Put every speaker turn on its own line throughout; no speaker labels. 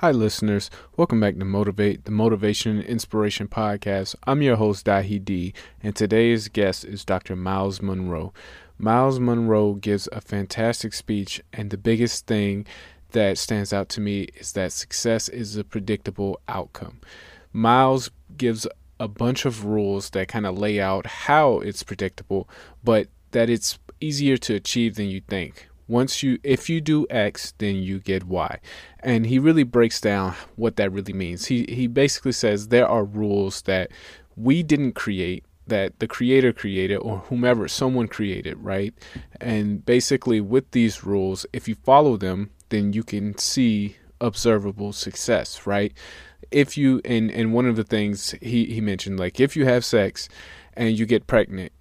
Hi, listeners. Welcome back to Motivate, the Motivation and Inspiration Podcast. I'm your host, Dahi D, and today's guest is Dr. Myles Munroe. Myles Munroe gives a fantastic speech, and the biggest thing that stands out to me is that success is a predictable outcome. Myles gives a bunch of rules that kind of lay out how it's predictable, but that it's easier to achieve than you think once you if you do x then you get y. And he really breaks down what that really means. He he basically says there are rules that we didn't create that the creator created or whomever someone created right? And basically with these rules if you follow them then you can see observable success right? If you and and one of the things he he mentioned like if you have sex and you get pregnant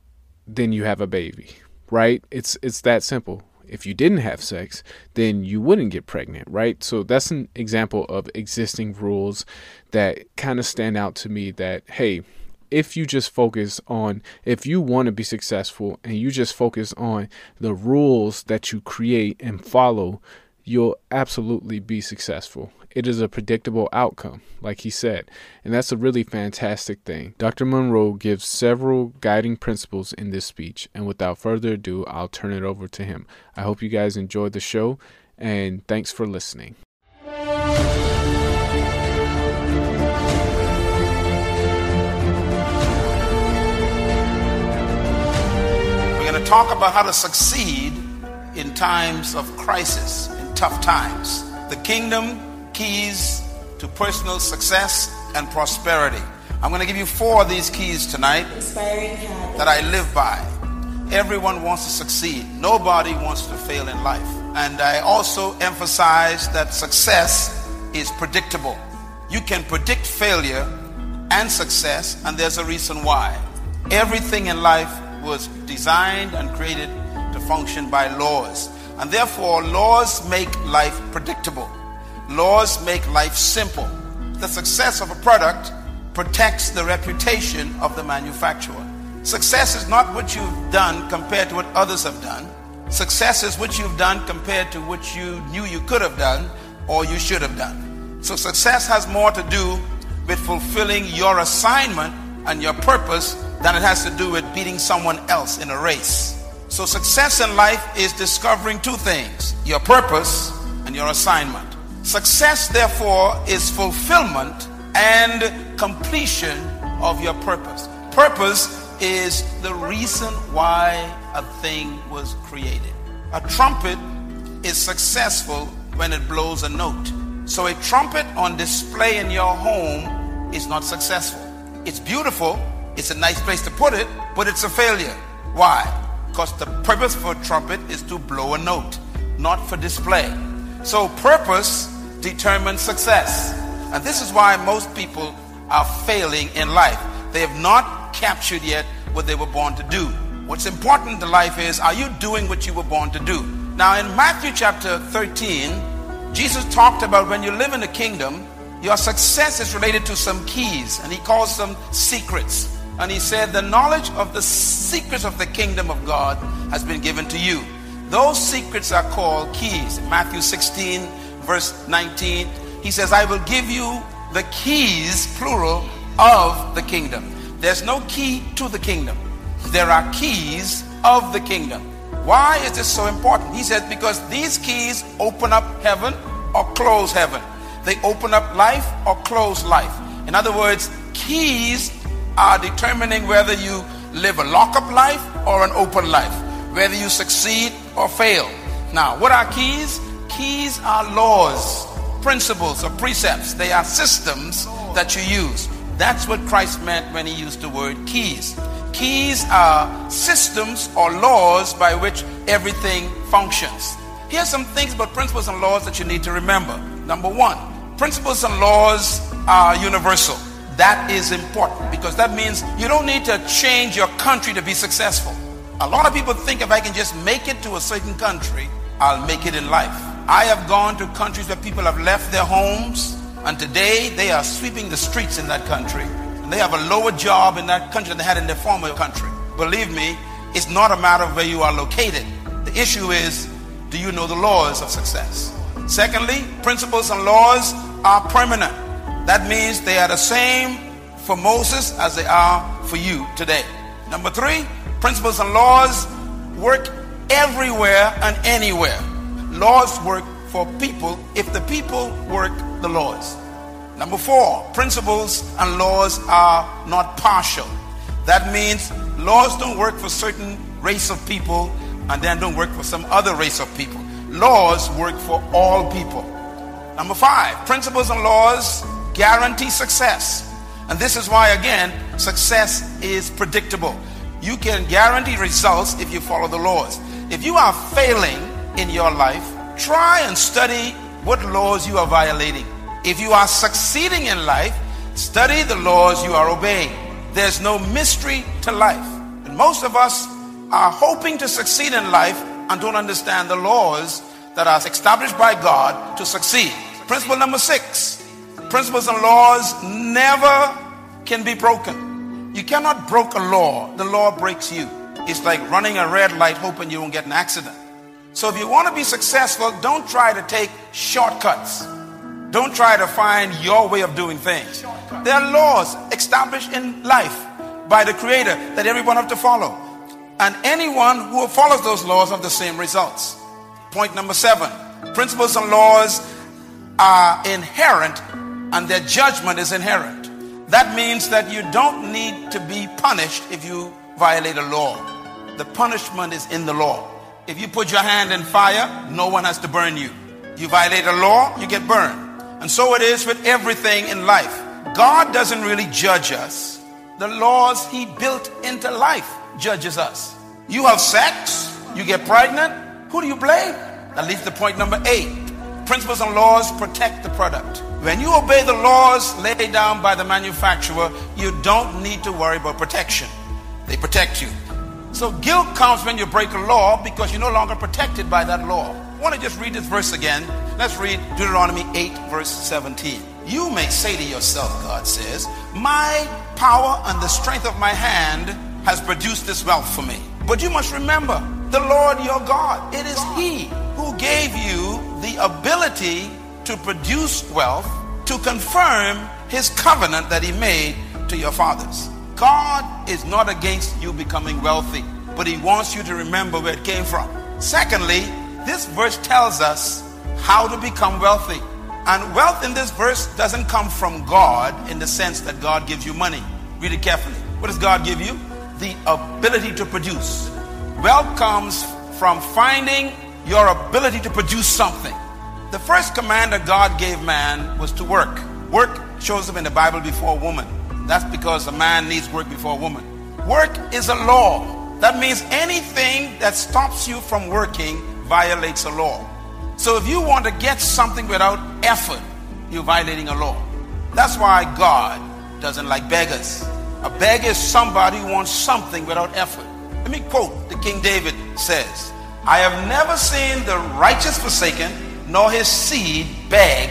then you have a baby right? It's it's that simple if you didn't have sex, then you wouldn't get pregnant, right? So that's an example of existing rules that kind of stand out to me that, hey, if you just focus on, if you want to be successful and you just focus on the rules that you create and follow, you'll absolutely be successful. It is a predictable outcome, like he said, and that's a really fantastic thing. Dr. Munroe gives several guiding principles in this speech, and without further ado, I'll turn it over to him. I hope you guys enjoyed the show, and thanks for listening.
Talk about how to succeed in times of crisis, in tough times. The kingdom keys to personal success and prosperity. I'm going to give you four of these keys tonight that I live by. Everyone wants to succeed, nobody wants to fail in life. And I also emphasize that success is predictable. You can predict failure and success, and there's a reason why. Everything in life was designed and created to function by laws. And therefore, laws make life predictable. Laws make life simple. The success of a product protects the reputation of the manufacturer. Success is not what you've done compared to what others have done. Success is what you've done compared to what you knew you could have done or you should have done. So success has more to do with fulfilling your assignment and your purpose than it has to do with beating someone else in a race. So success in life is discovering two things your purpose and your assignment. Success, therefore, is fulfillment and completion of your purpose. Purpose is the reason why a thing was created. A trumpet is successful when it blows a note. So a trumpet on display in your home is not successful. It's beautiful, it's a nice place to put it, but it's a failure. Why? Because the purpose for a trumpet is to blow a note, not for display. So purpose determines success. And this is why most people are failing in life. They have not captured yet what they were born to do. What's important in life is are you doing what you were born to do? Now, in Matthew chapter 13, Jesus talked about when you live in the kingdom, your success is related to some keys, and he calls them secrets. And he said, The knowledge of the secrets of the kingdom of God has been given to you. Those secrets are called keys. Matthew 16, verse 19, he says, I will give you the keys, plural, of the kingdom. There's no key to the kingdom. There are keys of the kingdom. Why is this so important? He says, because these keys open up heaven or close heaven. They open up life or close life. In other words, keys are determining whether you live a lock-up life or an open life, whether you succeed or fail. Now, what are keys? Keys are laws, principles, or precepts. They are systems that you use. That's what Christ meant when he used the word keys. Keys are systems or laws by which everything functions. Here's some things about principles and laws that you need to remember. Number one, principles and laws are universal. That is important because that means you don't need to change your country to be successful. A lot of people think if I can just make it to a certain country, I'll make it in life. I have gone to countries where people have left their homes, and today they are sweeping the streets in that country. And they have a lower job in that country than they had in their former country. Believe me, it's not a matter of where you are located. The issue is Do you know the laws of success? Secondly, principles and laws are permanent. That means they are the same for Moses as they are for you today. Number three, principles and laws work everywhere and anywhere. Laws work for people if the people work the laws. Number four, principles and laws are not partial. That means laws don't work for certain race of people and then don't work for some other race of people. Laws work for all people. Number five, principles and laws guarantee success. And this is why, again, success is predictable. You can guarantee results if you follow the laws. If you are failing in your life, try and study what laws you are violating. If you are succeeding in life, study the laws you are obeying. There's no mystery to life. And most of us are hoping to succeed in life and don't understand the laws that are established by God to succeed. Principle number six principles and laws never can be broken. You cannot break a law, the law breaks you. It's like running a red light hoping you won't get an accident. So if you want to be successful, don't try to take shortcuts. Don't try to find your way of doing things. There are laws established in life by the Creator that everyone have to follow. And anyone who follows those laws have the same results. Point number seven principles and laws are inherent and their judgment is inherent. That means that you don't need to be punished if you violate a law. The punishment is in the law. If you put your hand in fire, no one has to burn you. You violate a law, you get burned. And so it is with everything in life. God doesn't really judge us. The laws he built into life judges us. You have sex, you get pregnant, who do you blame? That leads to point number eight. Principles and laws protect the product. When you obey the laws laid down by the manufacturer, you don't need to worry about protection. They protect you. So guilt comes when you break a law because you're no longer protected by that law. I want to just read this verse again. Let's read Deuteronomy 8, verse 17. You may say to yourself, God says, My power and the strength of my hand has produced this wealth for me. But you must remember, the Lord your God, it is He who gave you the ability to produce wealth to confirm His covenant that He made to your fathers. God is not against you becoming wealthy, but He wants you to remember where it came from. Secondly, this verse tells us how to become wealthy. And wealth in this verse doesn't come from God in the sense that God gives you money. Read it carefully. What does God give you? The ability to produce. Wealth comes from finding your ability to produce something. The first command that God gave man was to work. Work shows up in the Bible before woman. That's because a man needs work before a woman. Work is a law. That means anything that stops you from working violates a law. So if you want to get something without effort, you're violating a law. That's why God doesn't like beggars. A beggar is somebody who wants something without effort. Let me quote the King David says, I have never seen the righteous forsaken, nor his seed beg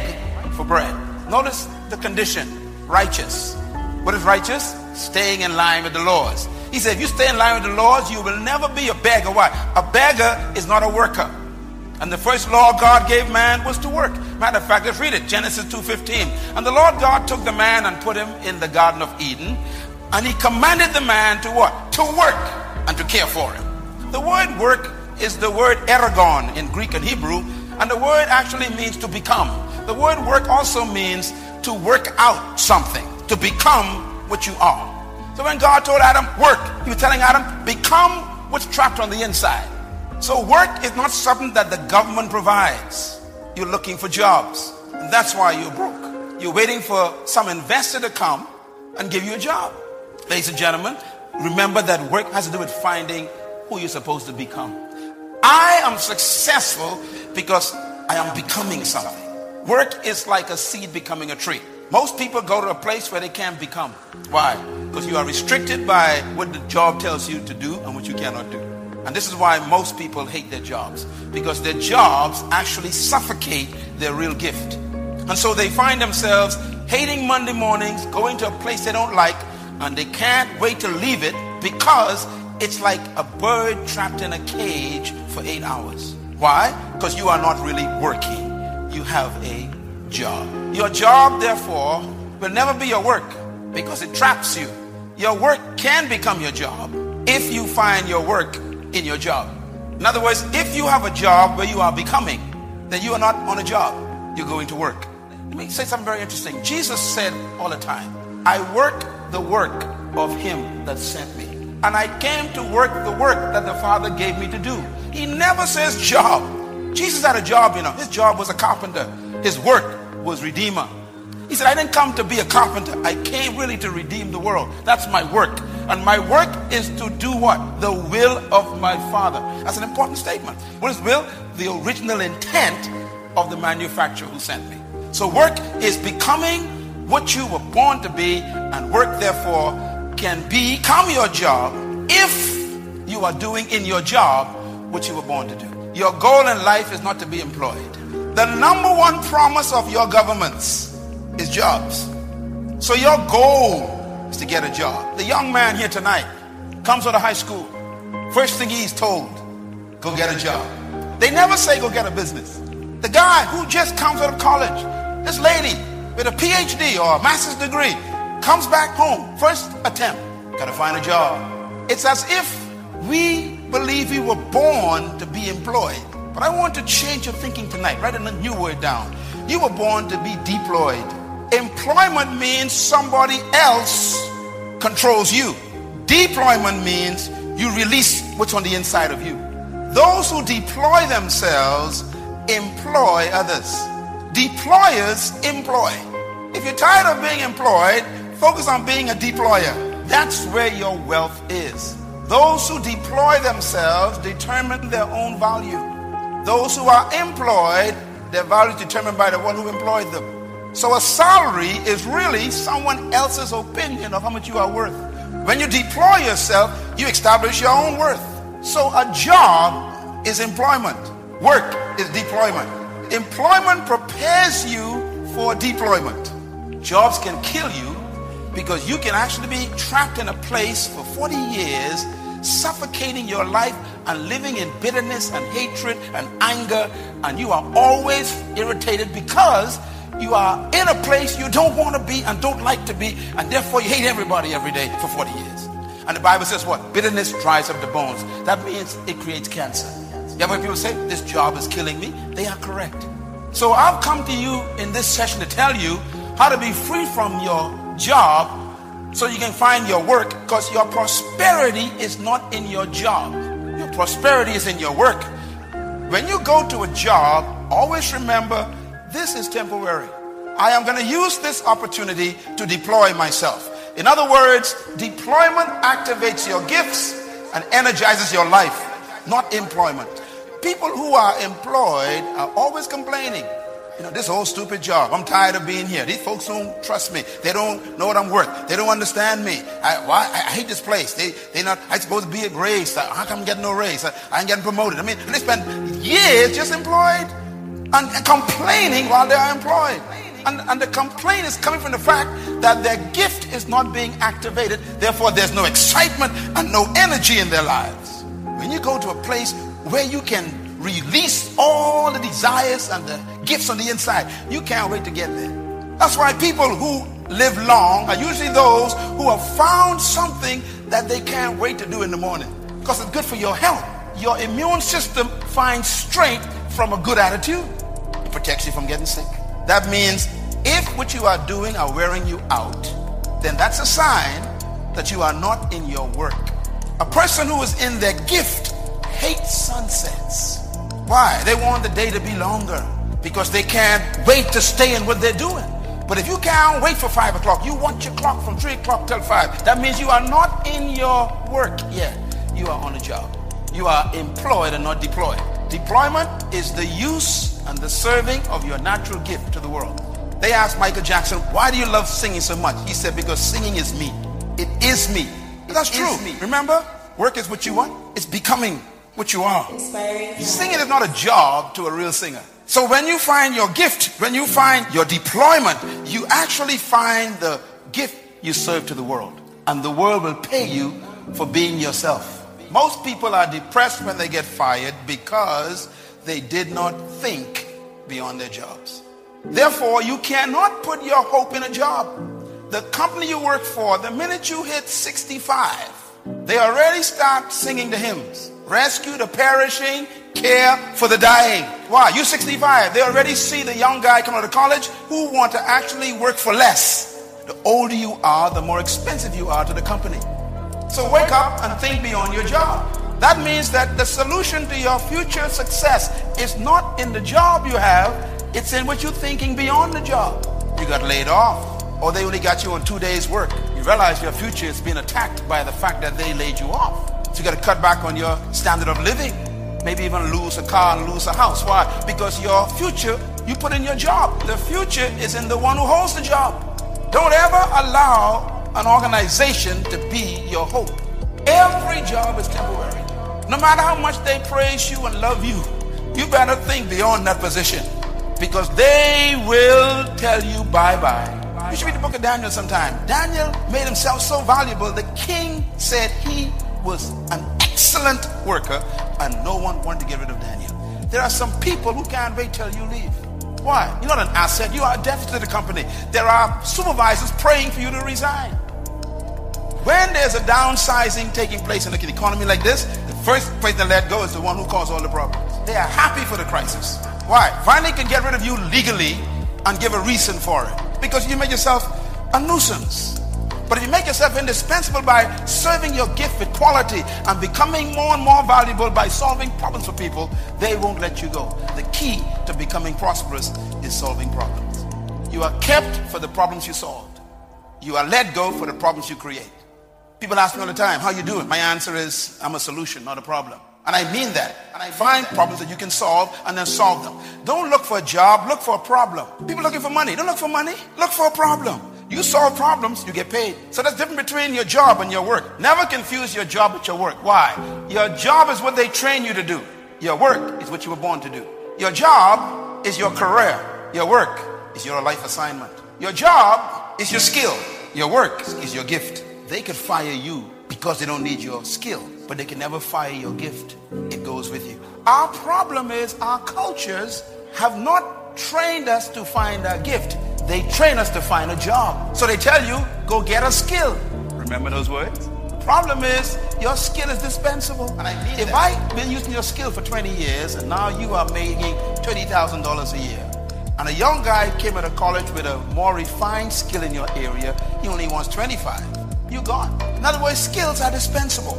for bread. Notice the condition righteous. What is righteous? Staying in line with the laws. He said, if you stay in line with the laws, you will never be a beggar. Why? A beggar is not a worker. And the first law God gave man was to work. Matter of fact, let's read it. Genesis 2.15. And the Lord God took the man and put him in the Garden of Eden. And he commanded the man to what? To work and to care for him. The word work is the word ergon in Greek and Hebrew. And the word actually means to become. The word work also means to work out something, to become what you are. So when God told Adam, work, he was telling Adam, become what's trapped on the inside. So work is not something that the government provides. You're looking for jobs. And that's why you're broke. You're waiting for some investor to come and give you a job. Ladies and gentlemen, remember that work has to do with finding who you're supposed to become. I am successful because I am becoming something. Work is like a seed becoming a tree. Most people go to a place where they can't become. Why? Because you are restricted by what the job tells you to do and what you cannot do. And this is why most people hate their jobs because their jobs actually suffocate their real gift. And so they find themselves hating Monday mornings, going to a place they don't like, and they can't wait to leave it because it's like a bird trapped in a cage for eight hours. Why? Because you are not really working. You have a job. Your job, therefore, will never be your work because it traps you. Your work can become your job if you find your work in your job. In other words, if you have a job where you are becoming, then you are not on a job. You're going to work. Let me say something very interesting. Jesus said all the time, I work the work of him that sent me. And I came to work the work that the Father gave me to do. He never says job. Jesus had a job, you know. His job was a carpenter. His work was redeemer. He said, I didn't come to be a carpenter. I came really to redeem the world. That's my work. And my work is to do what? The will of my Father. That's an important statement. What is will? The original intent of the manufacturer who sent me. So work is becoming what you were born to be, and work, therefore, can become your job if you are doing in your job what you were born to do. Your goal in life is not to be employed. The number one promise of your governments is jobs. So your goal is to get a job. The young man here tonight comes out of high school. First thing he's told, go get a job. They never say go get a business. The guy who just comes out of college, this lady with a PhD or a master's degree, comes back home, first attempt, gotta find a job. It's as if we believe we were born to be employed. But I want to change your thinking tonight. Write a new word down. You were born to be deployed. Employment means somebody else controls you. Deployment means you release what's on the inside of you. Those who deploy themselves employ others. Deployers employ. If you're tired of being employed, focus on being a deployer. That's where your wealth is. Those who deploy themselves determine their own value. Those who are employed, their value is determined by the one who employed them. So a salary is really someone else's opinion of how much you are worth. When you deploy yourself, you establish your own worth. So a job is employment. Work is deployment. Employment prepares you for deployment. Jobs can kill you because you can actually be trapped in a place for 40 years, suffocating your life and living in bitterness and hatred and anger, and you are always irritated because you are in a place you don't want to be and don't like to be, and therefore you hate everybody every day for 40 years. And the Bible says what? Bitterness dries up the bones. That means it creates cancer. Yeah, ever people say, This job is killing me? They are correct. So I've come to you in this session to tell you how to be free from your job so you can find your work because your prosperity is not in your job. Your prosperity is in your work. When you go to a job, always remember this is temporary. I am going to use this opportunity to deploy myself. In other words, deployment activates your gifts and energizes your life, not employment. People who are employed are always complaining. You know, this whole stupid job. I'm tired of being here. These folks don't trust me. They don't know what I'm worth. They don't understand me. I, why, I hate this place. They, they not, I supposed to be a raise. How come I'm getting no raise? I, I ain't getting promoted. I mean, they spend years just employed and, and complaining while they are employed. And, and the complaint is coming from the fact that their gift is not being activated. Therefore, there's no excitement and no energy in their lives. When you go to a place where you can release all the desires and the gifts on the inside, you can't wait to get there. That's why people who live long are usually those who have found something that they can't wait to do in the morning because it's good for your health. Your immune system finds strength from a good attitude. It protects you from getting sick. That means if what you are doing are wearing you out, then that's a sign that you are not in your work. A person who is in their gift hates sunsets. Why? They want the day to be longer because they can't wait to stay in what they're doing. But if you can't wait for five o'clock, you want your clock from three o'clock till five. That means you are not in your work yet. You are on a job. You are employed and not deployed. Deployment is the use and the serving of your natural gift to the world. They asked Michael Jackson, why do you love singing so much? He said, because singing is me. It is me. That's true. Me. Remember, work is what you want. It's becoming what you are. Inspiring. Singing is not a job to a real singer. So when you find your gift, when you find your deployment, you actually find the gift you serve to the world. And the world will pay you for being yourself. Most people are depressed when they get fired because they did not think beyond their jobs. Therefore, you cannot put your hope in a job. The company you work for, the minute you hit 65, they already start singing the hymns. Rescue the perishing, care for the dying. Why? You're 65. They already see the young guy coming out of college who want to actually work for less. The older you are, the more expensive you are to the company. So wake up and think beyond your job. That means that the solution to your future success is not in the job you have, it's in what you're thinking beyond the job. You got laid off, or they only got you on two days' work. You realize your future is being attacked by the fact that they laid you off. So you got to cut back on your standard of living. Maybe even lose a car and lose a house. Why? Because your future you put in your job. The future is in the one who holds the job. Don't ever allow an organization to be your hope. Every job is temporary. No matter how much they praise you and love you, you better think beyond that position because they will tell you bye bye. You should read the book of Daniel sometime. Daniel made himself so valuable, the king said he was an excellent worker and no one wanted to get rid of Daniel. There are some people who can't wait till you leave. Why? You're not an asset. You are a deficit to the company. There are supervisors praying for you to resign. When there's a downsizing taking place in an economy like this, the first person to let go is the one who caused all the problems. They are happy for the crisis. Why? Finally can get rid of you legally and give a reason for it. Because you made yourself a nuisance. But if you make yourself indispensable by serving your gift with quality and becoming more and more valuable by solving problems for people, they won't let you go. The key to becoming prosperous is solving problems. You are kept for the problems you solved. You are let go for the problems you create. People ask me all the time, how you doing? My answer is, I'm a solution, not a problem. And I mean that. And I find problems that you can solve and then solve them. Don't look for a job, look for a problem. People looking for money. Don't look for money, look for a problem. You solve problems, you get paid. So that's different between your job and your work. Never confuse your job with your work. Why? Your job is what they train you to do. Your work is what you were born to do. Your job is your career. Your work is your life assignment. Your job is your skill. Your work is your gift. They could fire you because they don't need your skill, but they can never fire your gift. It goes with you. Our problem is our cultures have not trained us to find a gift. They train us to find a job. So they tell you, go get a skill. Remember those words? The problem is your skill is dispensable. And I mean if I've been using your skill for 20 years and now you are making $20,000 a year, and a young guy came out of college with a more refined skill in your area, he only wants 25. You're gone. In other words, skills are dispensable.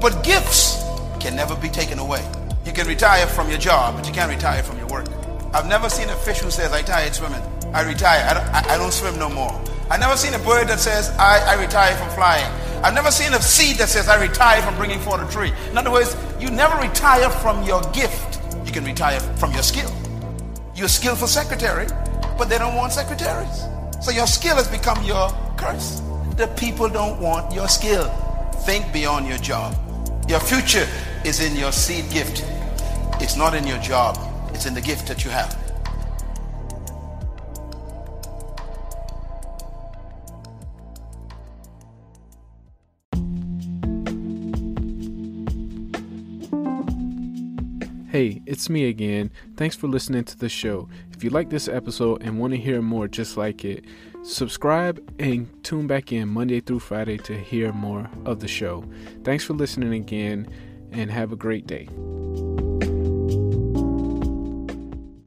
But gifts can never be taken away. You can retire from your job, but you can't retire from your work. I've never seen a fish who says, I tired swimming. I retire. I don't, I, I don't swim no more. I've never seen a bird that says, I, I retire from flying. I've never seen a seed that says, I retire from bringing forth a tree. In other words, you never retire from your gift. You can retire from your skill. You're a skillful secretary, but they don't want secretaries. So your skill has become your curse. The people don't want your skill. Think beyond your job. Your future is in your seed gift. It's not in your job. It's in the gift that you have.
Hey, it's me again. Thanks for listening to the show. If you like this episode and want to hear more just like it, subscribe and tune back in Monday through Friday to hear more of the show. Thanks for listening again and have a great day.